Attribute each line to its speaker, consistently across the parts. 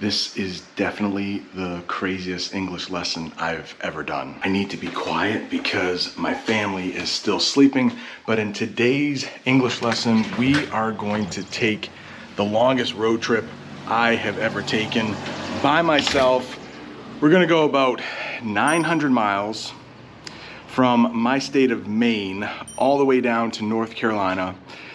Speaker 1: This is definitely the craziest English lesson I've ever done. I need to be quiet because my family is still sleeping, but in today's English lesson, we are going to take the longest road trip I have ever taken by myself. We're gonna go about 900 miles from my state of Maine all the way down to North Carolina.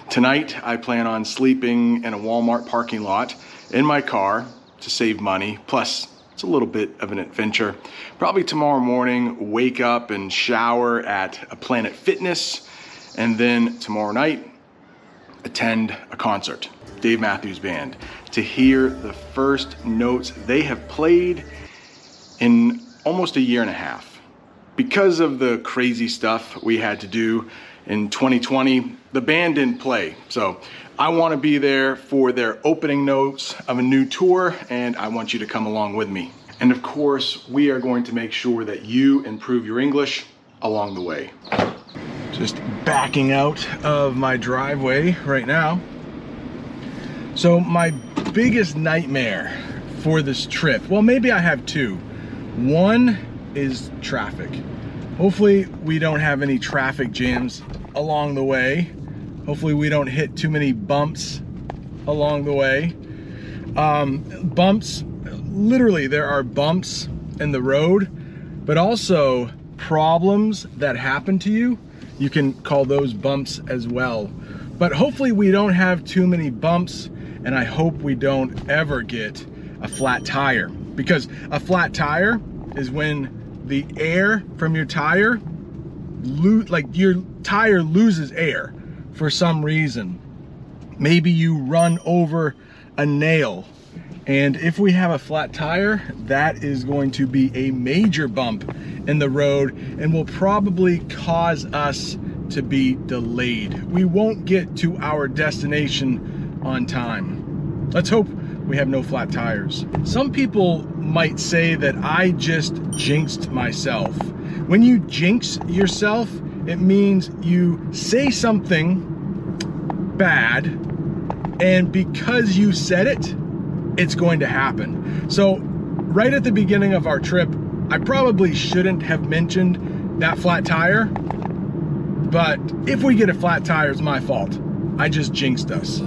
Speaker 1: Tonight, I plan on sleeping in a Walmart parking lot in my car to save money. Plus, it's a little bit of an adventure. Probably tomorrow morning, wake up and shower at a Planet Fitness, and then tomorrow night, attend a concert, Dave Matthews Band, to hear the first notes they have played in almost a year and a half. Because of the crazy stuff we had to do in 2020, the band didn't play. So I want to be there for their opening notes of a new tour, and I want you to come along with me. And of course, we are going to make sure that you improve your English along the way. Just backing out of my driveway right now. So, my biggest nightmare for this trip, well, maybe I have two. One is traffic. Hopefully, we don't have any traffic jams along the way. Hopefully, we don't hit too many bumps along the way. Um, bumps, literally, there are bumps in the road, but also problems that happen to you. You can call those bumps as well. But hopefully, we don't have too many bumps, and I hope we don't ever get a flat tire because a flat tire is when the air from your tire, like your tire loses air for some reason. Maybe you run over a nail. And if we have a flat tire, that is going to be a major bump in the road and will probably cause us to be delayed. We won't get to our destination on time. Let's hope we have no flat tires. Some people might say that I just jinxed myself. When you jinx yourself, it means you say something bad, and because you said it, it's going to happen. So, right at the beginning of our trip, I probably shouldn't have mentioned that flat tire, but if we get a flat tire, it's my fault. I just jinxed us.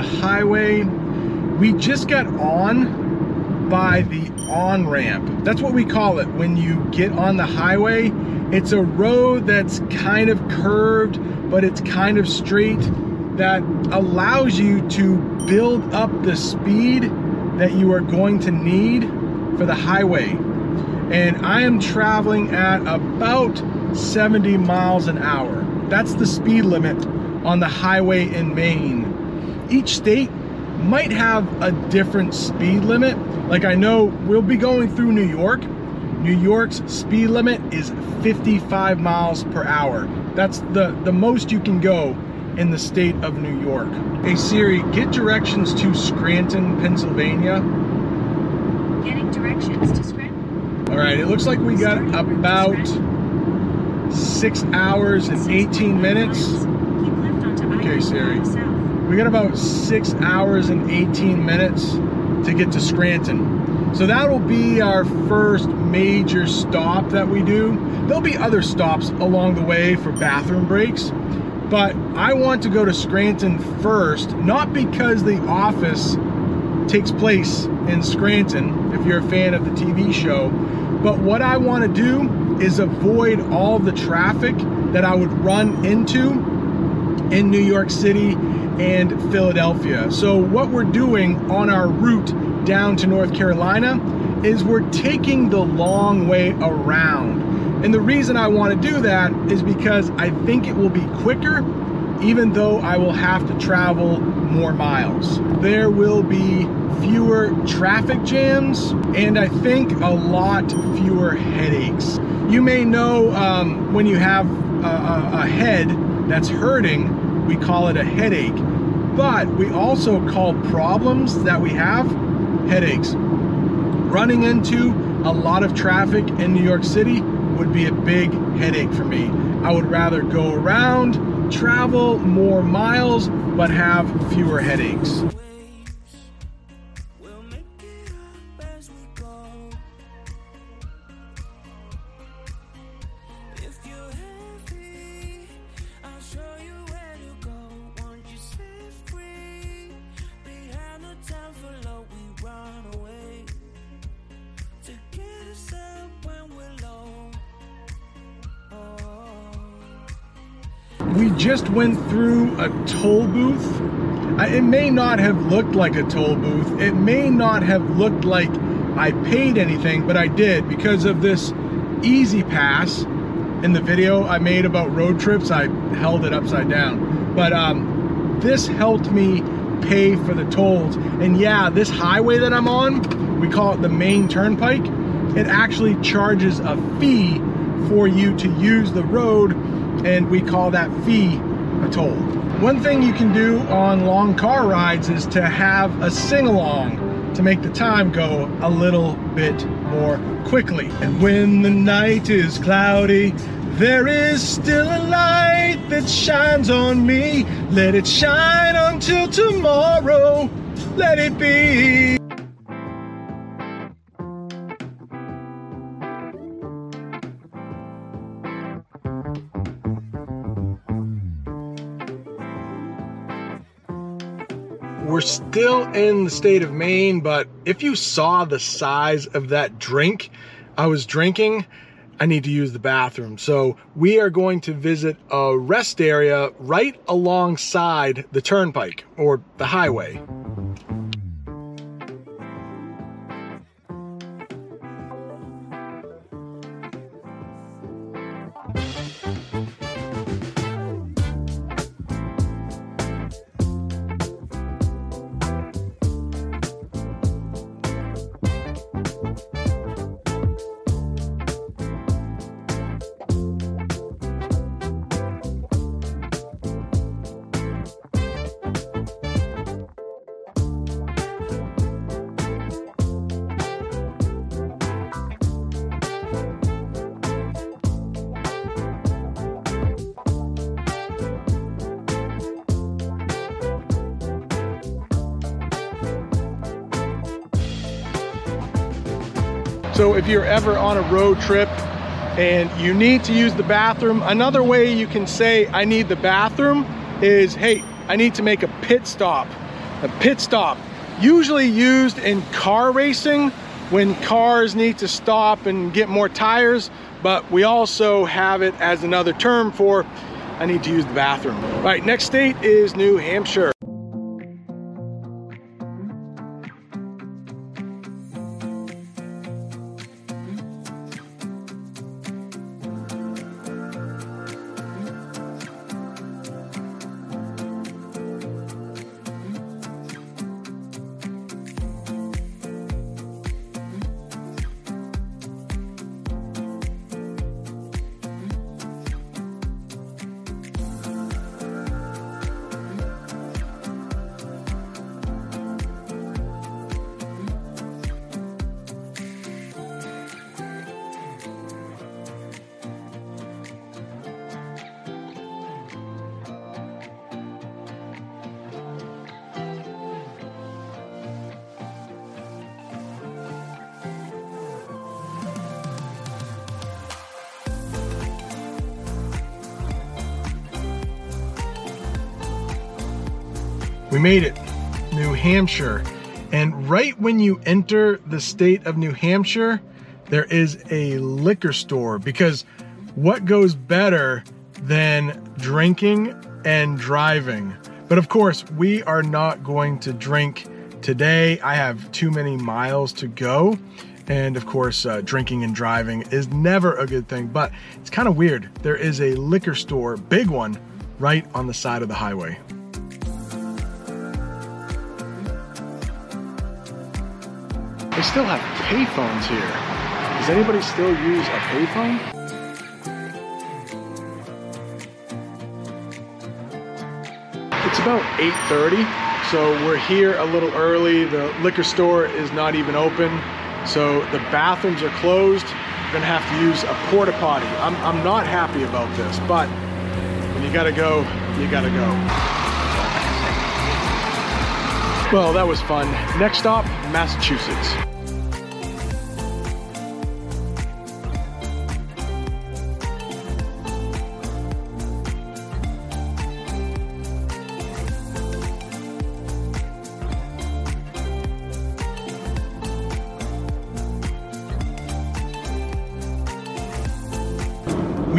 Speaker 1: The highway. We just got on by the on ramp. That's what we call it when you get on the highway. It's a road that's kind of curved, but it's kind of straight that allows you to build up the speed that you are going to need for the highway. And I am traveling at about 70 miles an hour. That's the speed limit on the highway in Maine. Each state might have a different speed limit. Like I know we'll be going through New York. New York's speed limit is 55 miles per hour. That's the, the most you can go in the state of New York. Hey Siri, get directions to Scranton, Pennsylvania.
Speaker 2: Getting directions to Scranton.
Speaker 1: All right, it looks like we got about six hours and 18 minutes. Okay, Siri. We got about six hours and 18 minutes to get to Scranton. So that will be our first major stop that we do. There'll be other stops along the way for bathroom breaks, but I want to go to Scranton first, not because the office takes place in Scranton, if you're a fan of the TV show, but what I want to do is avoid all the traffic that I would run into in New York City and Philadelphia. So, what we're doing on our route down to North Carolina is we're taking the long way around. And the reason I want to do that is because I think it will be quicker, even though I will have to travel more miles. There will be fewer traffic jams, and I think a lot fewer headaches. You may know um, when you have a, a, a head that's hurting, we call it a headache. But we also call problems that we have headaches. Running into a lot of traffic in New York City would be a big headache for me. I would rather go around, travel more miles, but have fewer headaches. We just went through a toll booth. It may not have looked like a toll booth. It may not have looked like I paid anything, but I did because of this E-ZPass In the video I made about road trips, I held it upside down. But um, this helped me pay for the tolls. And yeah, this highway that I'm on, we call it the Maine turnpike, it actually charges a fee for you to use the road and we call that fee a toll. One thing you can do on long car rides is to have a sing-along to make the time go a little bit more quickly. And when the night is cloudy, there is still a light that shines on me. Let it shine until tomorrow. Let it be. We're still in the state of Maine, but if you saw the size of that drink I was drinking, I need to use the bathroom. So we are going to visit a rest area right alongside the turnpike or the highway. So if you're ever on a road trip and you need to use the bathroom, another way you can say, I need the bathroom is, hey, I need to make a pit stop. A pit stop, usually used in car racing when cars need to stop and get more tires, but we also have it as another term for, I need to use the bathroom. All right, next state is New Hampshire. Made it, New Hampshire. And right when you enter the state of New Hampshire, there is a liquor store because what goes better than drinking and driving? But of course, we are not going to drink today. I have too many miles to go. And of course, uh, drinking and driving is never a good thing, but it's kind of weird. There is a liquor store, big one, right on the side of the highway. They still have payphones here. Does anybody still use a payphone? It's about 8.30, so we're here a little early. The liquor store is not even open, so the bathrooms are closed. We're gonna have to use a porta potty. I'm, I'm not happy about this, but when you gotta go, you gotta go. Well, that was fun. Next stop, Massachusetts.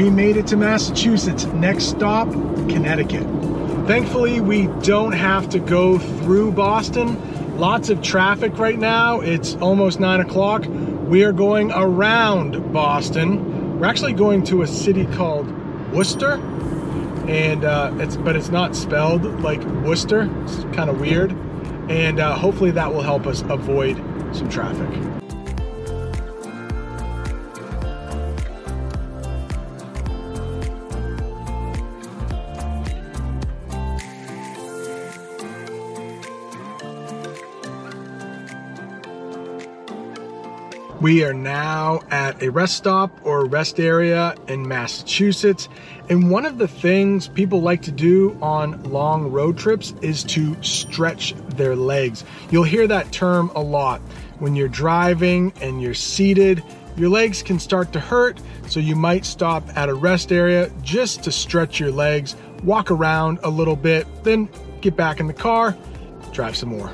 Speaker 1: We made it to Massachusetts. Next stop, Connecticut. Thankfully, we don't have to go through Boston. Lots of traffic right now. It's almost nine o'clock. We are going around Boston. We're actually going to a city called Worcester, and uh, it's but it's not spelled like Worcester. It's kind of weird, and uh, hopefully that will help us avoid some traffic. We are now at a rest stop or rest area in Massachusetts. And one of the things people like to do on long road trips is to stretch their legs. You'll hear that term a lot. When you're driving and you're seated, your legs can start to hurt, so you might stop at a rest area just to stretch your legs, walk around a little bit, then get back in the car, drive some more.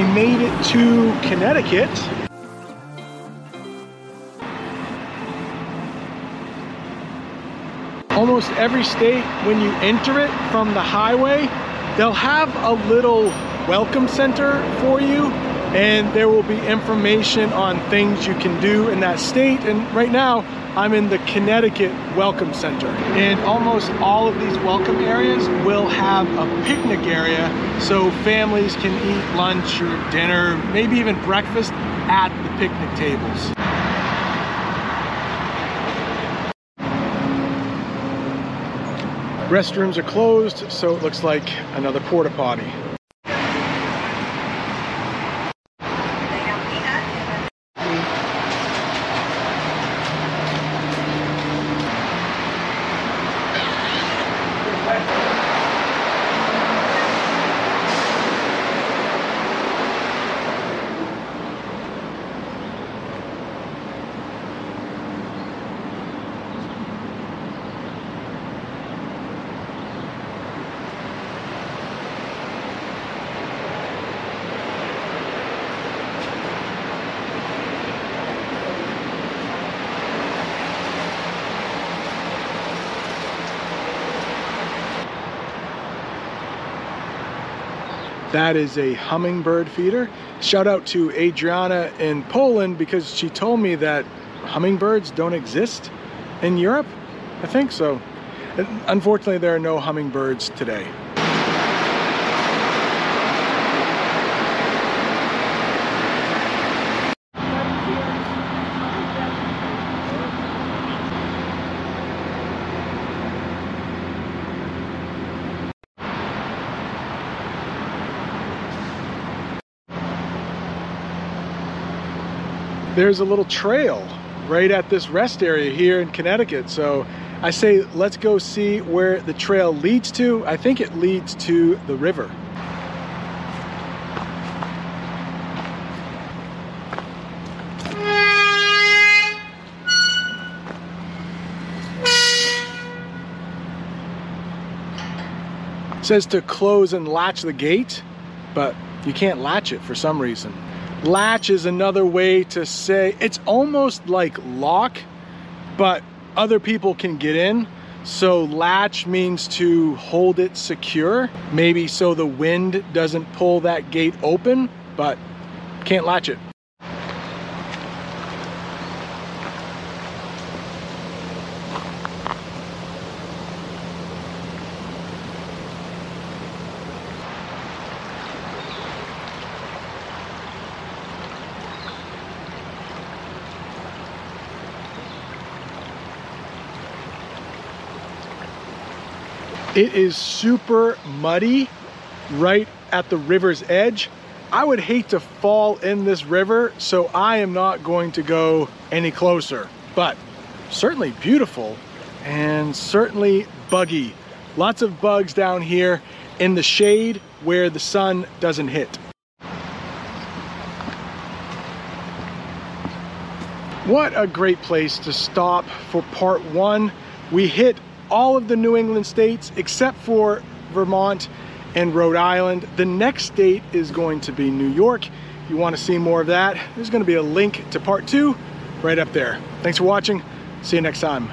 Speaker 1: We made it to Connecticut. Almost every state, when you enter it from the highway, they'll have a little welcome center for you and there will be information on things you can do in that state. And right now, I'm in the Connecticut Welcome Center. And almost all of these welcome areas will have a picnic area so families can eat lunch or dinner, maybe even breakfast at the picnic tables. Restrooms are closed, so it looks like another porta potty. That is a hummingbird feeder. Shout out to Adriana in Poland because she told me that hummingbirds don't exist in Europe. I think so. Unfortunately, there are no hummingbirds today. there's a little trail right at this rest area here in Connecticut. So I say, let's go see where the trail leads to. I think it leads to the river. Says to close and latch the gate, but you can't latch it for some reason. Latch is another way to say, it's almost like lock, but other people can get in. So latch means to hold it secure, maybe so the wind doesn't pull that gate open, but can't latch it. It is super muddy right at the river's edge. I would hate to fall in this river, so I am not going to go any closer. But certainly beautiful and certainly buggy. Lots of bugs down here in the shade where the sun doesn't hit. What a great place to stop for part one. We hit all of the New England states except for Vermont and Rhode Island. The next state is going to be New York. If you want to see more of that, there's going to be a link to part two right up there. Thanks for watching. See you next time.